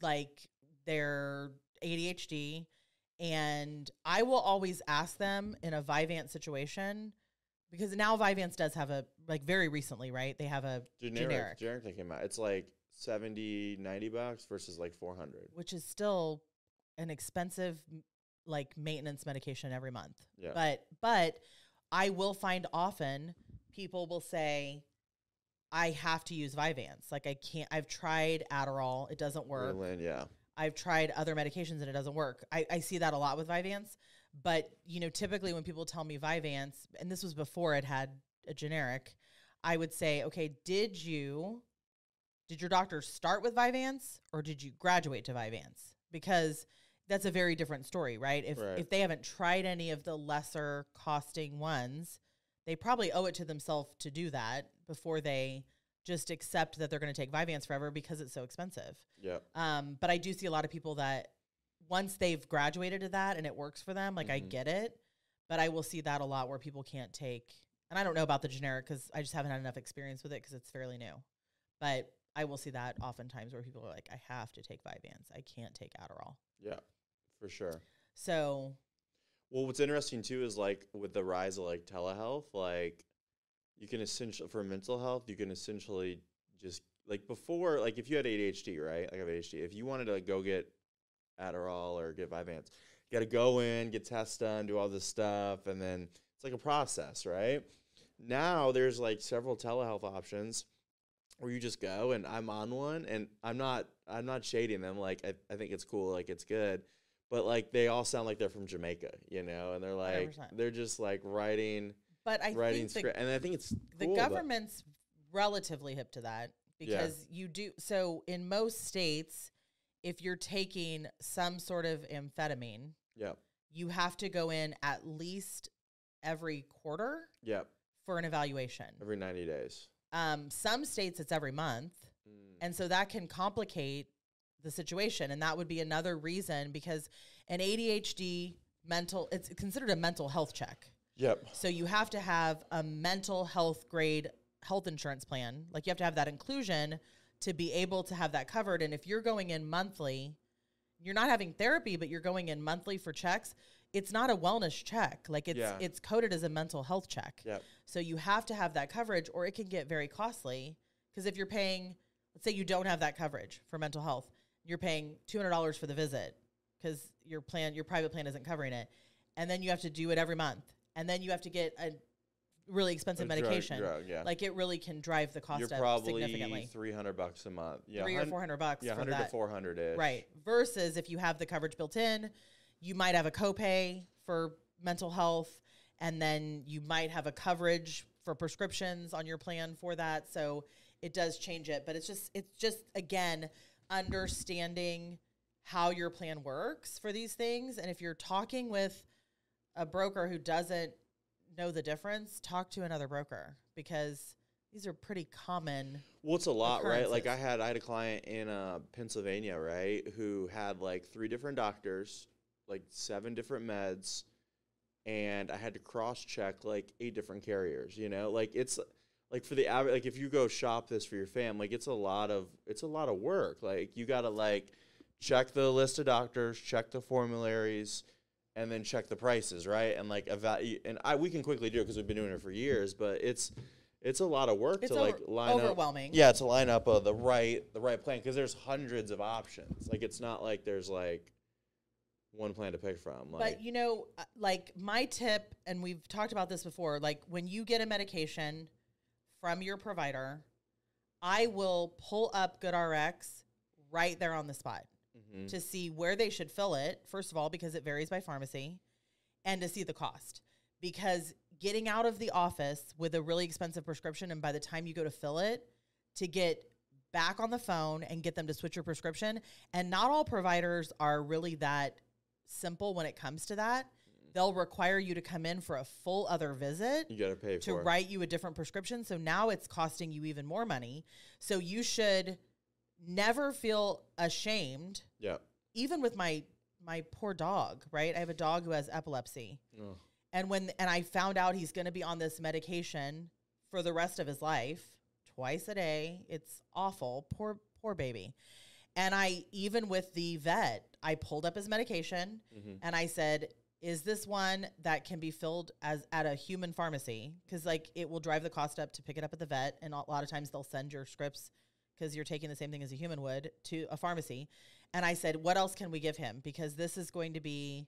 like their ADHD and I will always ask them in a Vyvanse situation because now Vyvanse does have a like very recently, right? They have a generic, generic. generic that came out. It's like 70, 90 bucks versus like 400. which is still an expensive like maintenance medication every month. Yeah. But but I will find often people will say I have to use Vyvanse. Like I can't I've tried Adderall, it doesn't work. Ritalin, yeah. I've tried other medications and it doesn't work. I, I see that a lot with Vyvanse. But, you know, typically when people tell me Vyvanse, and this was before it had a generic, I would say, okay, did you, did your doctor start with Vyvanse or did you graduate to Vyvanse? Because that's a very different story, right? If, Right. if they haven't tried any of the lesser costing ones, they probably owe it to themselves to do that before they just accept that they're going to take Vyvanse forever because it's so expensive. Yep. Um, but I do see a lot of people that once they've graduated to that and it works for them, like I Mhm. get it. But I will see that a lot where people can't take, and I don't know about the generic because I just haven't had enough experience with it because it's fairly new. But I will see that oftentimes where people are like, I have to take Vyvanse. I can't take Adderall. Yeah. For sure. So Well, what's interesting too is like with the rise of like telehealth, like you can essentially for mental health, you can essentially just like before, like if you had ADHD, right? Like I have ADHD. If you wanted to go get Adderall or get Vyvanse, you got to go in, get tests done, do all this stuff, and then it's like a process, right? now there's like several telehealth options where you just go and I'm on one and I'm not I'm not shading them like I, I think it's cool like it's good but like they all sound like they're from Jamaica you know and they're like 100%. they're just like writing But I writing think the, script and I think it's the cool, government's relatively hip to that Yeah. because you do so in most states if you're taking some sort of amphetamine yeah you have to go in at least every quarter yeah for an evaluation. Every 90 days. Um, some states it's every month. Mm. and so that can complicate the situation and that would be another reason because an adhd mental it's considered a mental health check. Yep. So you have to have a mental health grade health insurance plan. Like you have to have that inclusion to be able to have that covered. And if you're going in monthly, you're not having therapy, but you're going in monthly for checks. It's not a wellness check. Like it's Yeah. it's coded as a mental health check. yep So you have to have that coverage or it can get very costly because if you're paying let's say you don't have that coverage for mental health, you're paying $200 for the visit cuz your plan your private plan isn't covering it. And then you have to do it every month. And then you have to get a really expensive drug- medication. drug, yeah. Like it really can drive the cost you're up probably significantly. 300 bucks a month yeah 3 or hun- 400 bucks yeah for 100 that. to 400 ish Right. Versus if you have the coverage built in, you might have a copay for mental health, and then you might have a coverage for prescriptions on your plan for that. So it does change it, but it's just it's just again understanding how your plan works for these things. And if you're talking with a broker who doesn't know the difference, talk to another broker because these are pretty common. Well, it's a lot, right? Like I had I had a client in uh, Pennsylvania, right, who had like three different doctors, like seven different meds, and I had to cross check like eight different carriers. You know, like it's like for the average, like if you go shop this for your fam, like it's a lot of it's a lot of work. Like you got to like check the list of doctors, check the formularies, and then check the prices, right? And like evaluate. And I we can quickly do it because we've been doing it for years, but it's it's a lot of work It's to like line up. overwhelming. Yeah, to line up uh, the right the right plan because there's hundreds of options. Like it's not like there's like one plan to pick from. Like But you know, uh, like my tip, and we've talked about this before, like when you get a medication from your provider, I will pull up GoodRx right there on the spot Mhm. to see where they should fill it, first of all, because it varies by pharmacy, and to see the cost. Because getting out of the office with a really expensive prescription, and by the time you go to fill it, to get back on the phone and get them to switch your prescription, and not all providers are really that simple when it comes to that. They'll require you to come in for a full other visit you got to pay to it. write you a different prescription. So now it's costing you even more money. So you should never feel ashamed, Yeah. even with my my poor dog, right? I have a dog who has epilepsy. Oh. And when and I found out he's going to be on this medication for the rest of his life, twice a day. It's awful. Poor poor baby. And I even with the vet, I pulled up his medication Mhm. and I said, "Is this one that can be filled as at a human pharmacy? Because like it will drive the cost up to pick it up at the vet, and a lot of times they'll send your scripts because you're taking the same thing as a human would to a pharmacy." And I said, "What else can we give him? Because this is going to be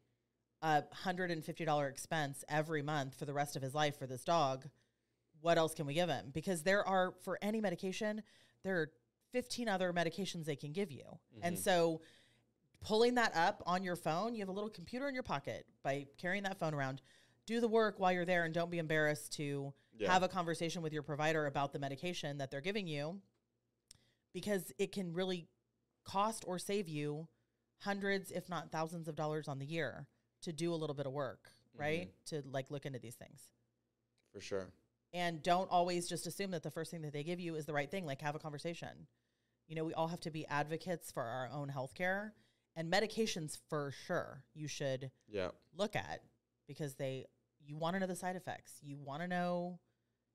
a hundred and fifty dollar expense every month for the rest of his life for this dog. What else can we give him? Because there are for any medication, there are fifteen other medications they can give you, and mm-hmm. so." pulling that up on your phone, you have a little computer in your pocket by carrying that phone around. Do the work while you're there and don't be embarrassed to Yeah. have a conversation with your provider about the medication that they're giving you because it can really cost or save you hundreds, if not thousands of dollars on the year to do a little bit of work, mm-hmm. right? To like look into these things. For sure. And don't always just assume that the first thing that they give you is the right thing. Like have a conversation. You know, we all have to be advocates for our own healthcare and medications for sure you should Yeah. look at because they you want to know the side effects. You want to know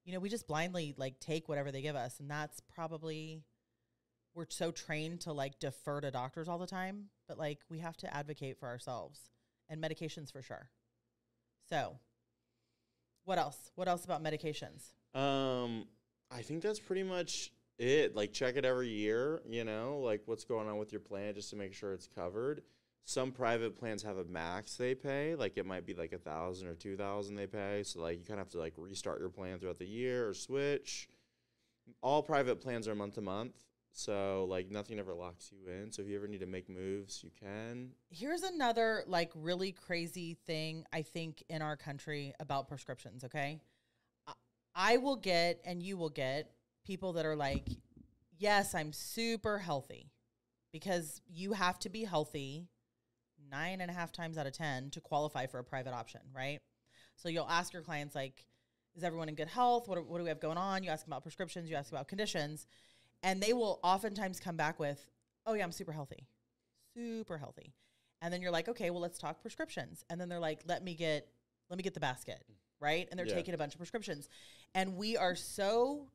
you know, we just blindly like take whatever they give us and that's probably we're so trained to like defer to doctors all the time, but like we have to advocate for ourselves and medications for sure. So, what else? What else about medications? Um, I think that's pretty much it. Like, check it every year. You know, like what's going on with your plan, just to make sure it's covered. some private plans have a max they pay, like it might be like a thousand or two thousand they pay. So like you kind of have to like restart your plan throughout the year or switch. All private plans are month to month, so like nothing ever locks you in. So if you ever need to make moves, you can. Here's another like really crazy thing I think in our country about prescriptions, okay? I- will get and you will get people that are like, "Yes, I'm super healthy." Because you have to be healthy nine and a half times out of 10 to qualify for a private option, right? So you'll ask your clients, like, is everyone in good health? What, what do we have going on? You ask about prescriptions, you ask about conditions, and they will oftentimes come back with, oh, yeah, I'm super healthy, super healthy. And then you're like, okay, well, let's talk prescriptions. And then they're like, let me get, let me get the basket, right? And they're Yeah. taking a bunch of prescriptions. And we are so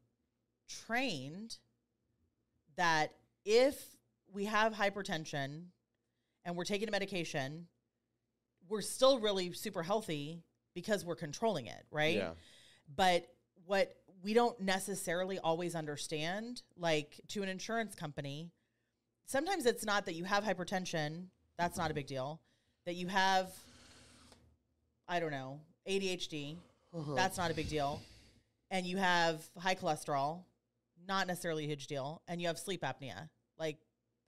trained that if we have hypertension and we're taking a medication, we're still really super healthy because we're controlling it, right? Yeah. But what we don't necessarily always understand, like to an insurance company, sometimes it's not that you have hypertension, that's not a big deal. That you have, I don't know, ADHD, uh-huh. that's not a big deal. And you have high cholesterol, not necessarily a huge deal. And you have sleep apnea, like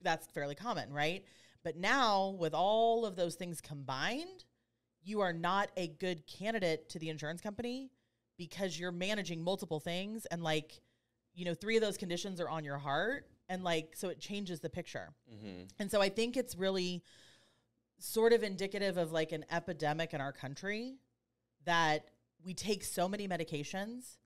that's fairly common, right? But now, with all of those things combined, you are not a good candidate to the insurance company because you're managing multiple things and like you know three of those conditions are on your heart and like so it changes the picture Mm-hmm. and so i think it's really sort of indicative of like an epidemic in our country that we take so many medications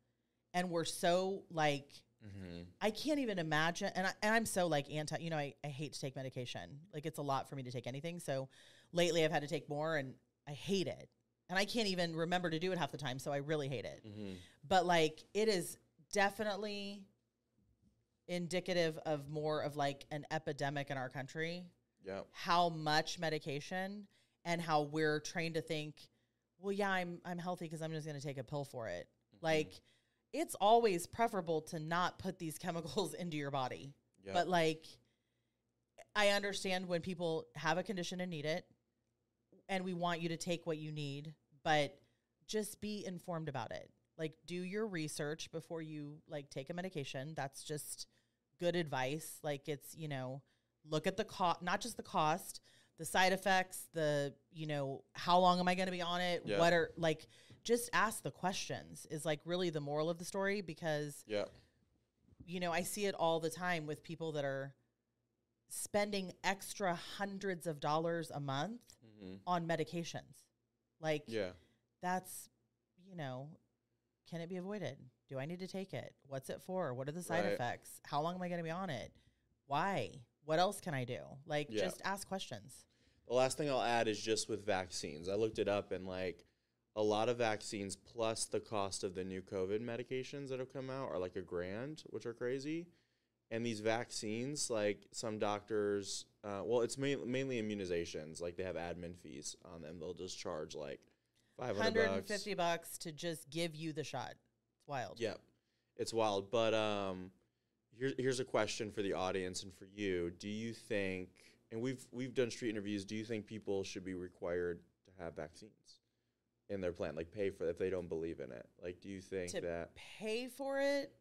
and we're so like Mm-hmm. I can't even imagine, and, I, and I'm so like anti. You know, I, I hate to take medication. Like it's a lot for me to take anything. So lately, I've had to take more, and I hate it. And I can't even remember to do it half the time. So I really hate it. Mm-hmm. But like, it is definitely indicative of more of like an epidemic in our country. Yep. How much medication and how we're trained to think, well, yeah, I'm I'm healthy because I'm just going to take a pill for it. Mm-hmm. Like, it's always preferable to not put these chemicals into your body. Yep. But like, I understand when people have a condition and need it, and we want you to take what you need, but just be informed about it. Like, do your research before you like take a medication. That's just good advice. Like, it's you know, look at the cost, not just the cost, the side effects, the you know, how long am I going to be on it? Yeah. What are like, just ask the questions. Is like really the moral of the story because Yeah. you know, I see it all the time with people that are spending extra hundreds of dollars a month Mm-hmm. on medications. Like, Yeah. that's, you know, can it be avoided? Do I need to take it? What's it for? What are the side Right. effects? How long am I going to be on it? Why? What else can I do? Like, Yeah. just ask questions. The last thing I'll add is just with vaccines. I looked it up and like a lot of vaccines plus the cost of the new COVID medications that have come out are like a grand, which are crazy. And these vaccines, like some doctors, uh, well, it's main, mainly immunizations. Like they have admin fees on them. They'll just charge like five hundred bucks. 150 bucks to just give you the shot. It's wild. Yep. It's wild. But um here's here's a question for the audience and for you. Do you think and we've we've done street interviews, do you think people should be required to have vaccines in their plan? Like pay for it if they don't believe in it? Like do you think To that pay for it,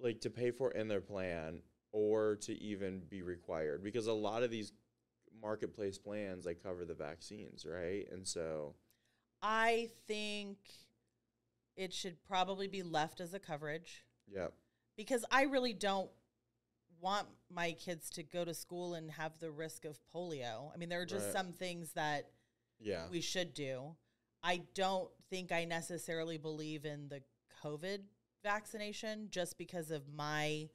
like to pay for in their plan or to even be required? Because a lot of these marketplace plans like cover the vaccines, right? And so I think it should probably be left as a coverage. yep. because I really don't want my kids to go to school and have the risk of polio. I mean, there are just Right. some things that Yeah. we should do. I don't think I necessarily believe in the COVID vaccination just because of my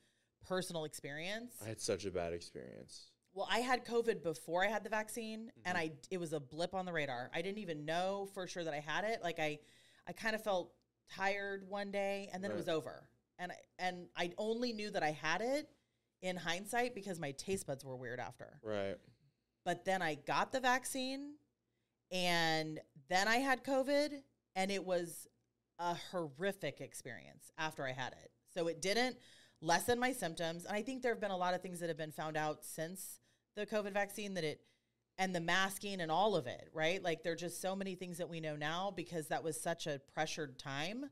personal experience. I had such a bad experience. Well, I had COVID before I had the vaccine, and Mm-hmm. I it was a blip on the radar. I didn't even know for sure that I had it. Like I, I kind of felt tired one day, and then it was over. And I, and I only knew that I had it in hindsight because my taste buds were weird after. Right. But then I got the vaccine, and then I had COVID, and it was a horrific experience after I had it. So it didn't lessen my symptoms, and I think there have been a lot of things that have been found out since the COVID vaccine that it and the masking and all of it, right? Like there're just so many things that we know now because that was such a pressured time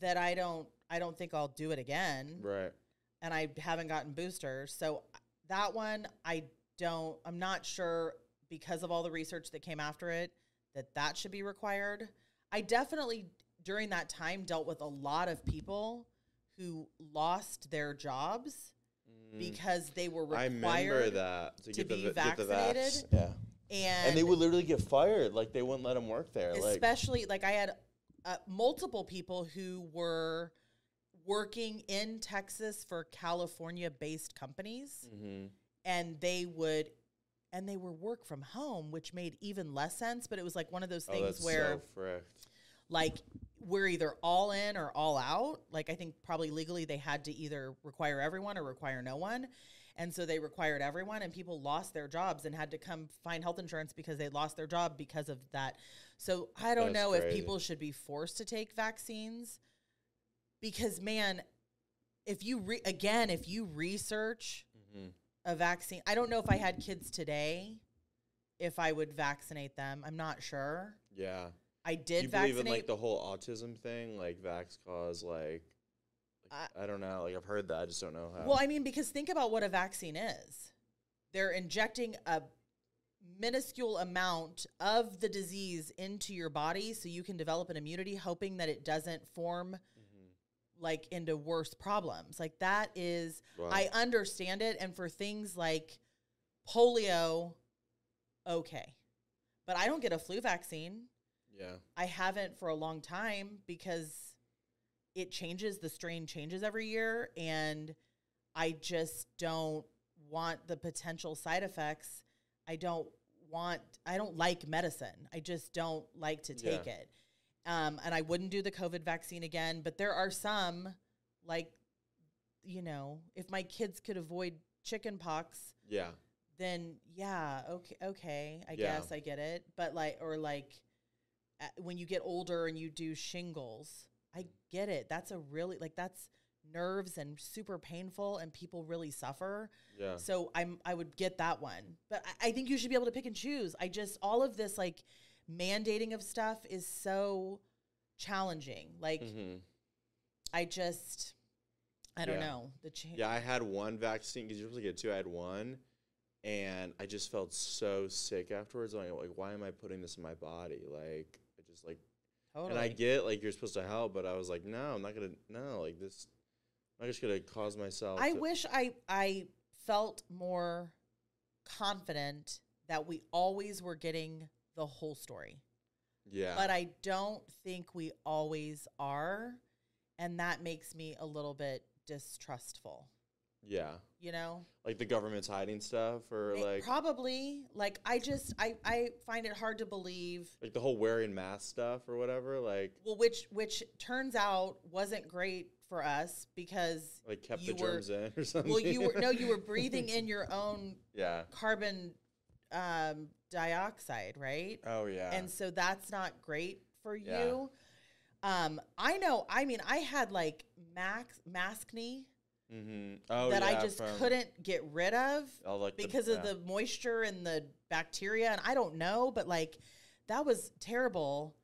that I don't I don't think I'll do it again. Right. And I haven't gotten boosters. So that one I don't I'm not sure because of all the research that came after it that that should be required. I definitely during that time dealt with a lot of people who lost their jobs because they were Mm. Required remember that to get the be get the vax. vaccinated. Yeah. and, And they would literally get fired. Like they wouldn't let them work there. Especially like I had uh, multiple people who were working in Texas for California based companies Mhm. and they would and they were work from home which made even less sense but it was like one of those oh, things that's where so like we're either all in or all out. Like i think probably legally they had to either require everyone or require no one. And so they required everyone and people lost their jobs and had to come find health insurance because they lost their job because of that. So i don't That's know if people should be forced to take vaccines because man if you re- again if you research Mhm. a vaccine i don't know if i had kids today if i would vaccinate them. I'm not sure. Yeah. I did you believe in like the whole autism thing, like vax cause, like, like I, don't know, like I've heard that, I just don't know how. Well, I mean, because think about what a vaccine is. They're injecting a minuscule amount of the disease into your body so you can develop an immunity, hoping that it doesn't form Mhm. like into worse problems. Like that is, Wow. I understand it. And for things like polio, okay. But I don't get a flu vaccine. Yeah, I haven't for a long time because it changes, the strain changes every year. And I just don't want the potential side effects. I don't want, I don't like medicine. I just don't like to take Yeah. it. Um, and I wouldn't do the COVID vaccine again. But there are some, like, you know, if my kids could avoid chicken pox, yeah, then yeah, okay, okay, I Yeah. guess I get it. But like, or like, when you get older and you do shingles, I get it. That's a really like that's nerves and super painful, and people really suffer. yeah. So I'm I would get that one, but I, I think you should be able to pick and choose. I just all of this like mandating of stuff is so challenging. Like hmm I just I don't Yeah. know the change. Yeah, I had one vaccine because you're supposed to get two. I had one, and I just felt so sick afterwards. Like, like, why am I putting this in my body? Like, I just like, totally. and I get like you're supposed to help, but I was like, no, I'm not gonna. No, like this, I'm just gonna cause myself. I to- wish I I felt more confident that we always were getting the whole story. Yeah, But I don't think we always are, and that makes me a little bit distrustful. yeah, You know, like the government's hiding stuff, or May- like probably like I just I I find it hard to believe. like the whole wearing mask stuff or whatever. Like, Well, which which turns out wasn't great for us because like kept the were- germs in or something. well you were no you were breathing in your own yeah. carbon um, dioxide, right? Oh yeah. And so that's not great for Yeah. you. Um, I know. I mean, I had like max mask knee mm-hmm. Oh that yeah. I just from couldn't get rid of all, like, because the, of the moisture and the bacteria, and I don't know, but like that was terrible.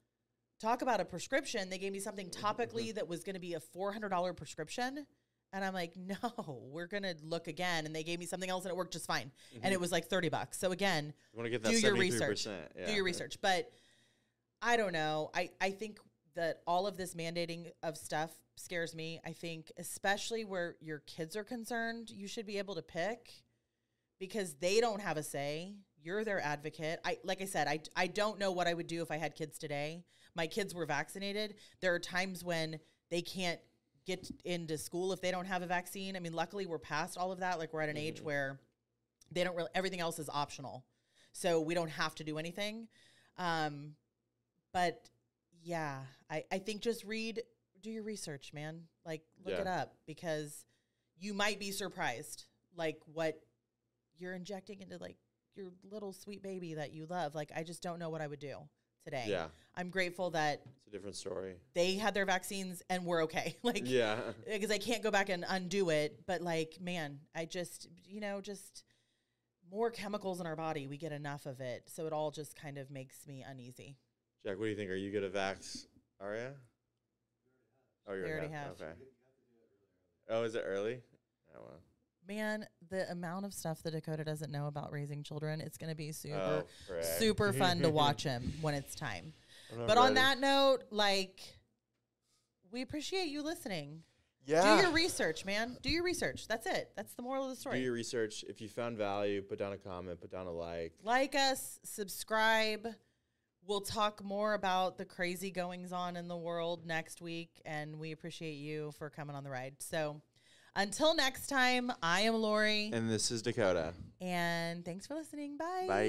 Talk about a prescription. They gave me something topically that was going to be a four hundred dollar prescription. And I'm like, no, we're gonna look again. And they gave me something else, and it worked just fine. And it was like thirty bucks. So again, You to get that do your 73%, research. Yeah. do your research. But I don't know. I, I think that all of this mandating of stuff scares me. I think, especially where your kids are concerned, you should be able to pick because they don't have a say. You're their advocate. I like I said, I, I don't know what I would do if I had kids today. My kids were vaccinated. There are times when they can't get into school if they don't have a vaccine. I mean, luckily we're past all of that. Like we're at an age Mhm. where they don't really everything else is optional. So we don't have to do anything. Um, but yeah, I, I think just read, do your research, man. Like look it up because you might be surprised, like what you're injecting into like your little sweet baby that you love. Like I just don't know what I would do today. Yeah, I'm grateful that it's a different story. they had their vaccines and we're okay. like Yeah, because I can't go back and undo it. But like, man, I just, you know, just more chemicals in our body. We get enough of it. So it all just kind of makes me uneasy. Jack, what do you think? Are you good at vax? Aria? Oh, you're already have. Okay. Oh, is it early? Oh, well. Man, the amount of stuff that Dakota doesn't know about raising children, it's going to be super, Oh, frick. super fun to watch him when it's time. I'm not But on ready. that note, like, we appreciate you listening. yeah. Do your research, man. Do your research. That's it. That's the moral of the story. Do story. your research. If you found value, put down a comment, put down a like. like us, subscribe. We'll talk more about the crazy goings on in the world next week, and we appreciate you for coming on the ride. So until next time, I am Lori, And this is Dakota. and thanks for listening. Bye. Bye.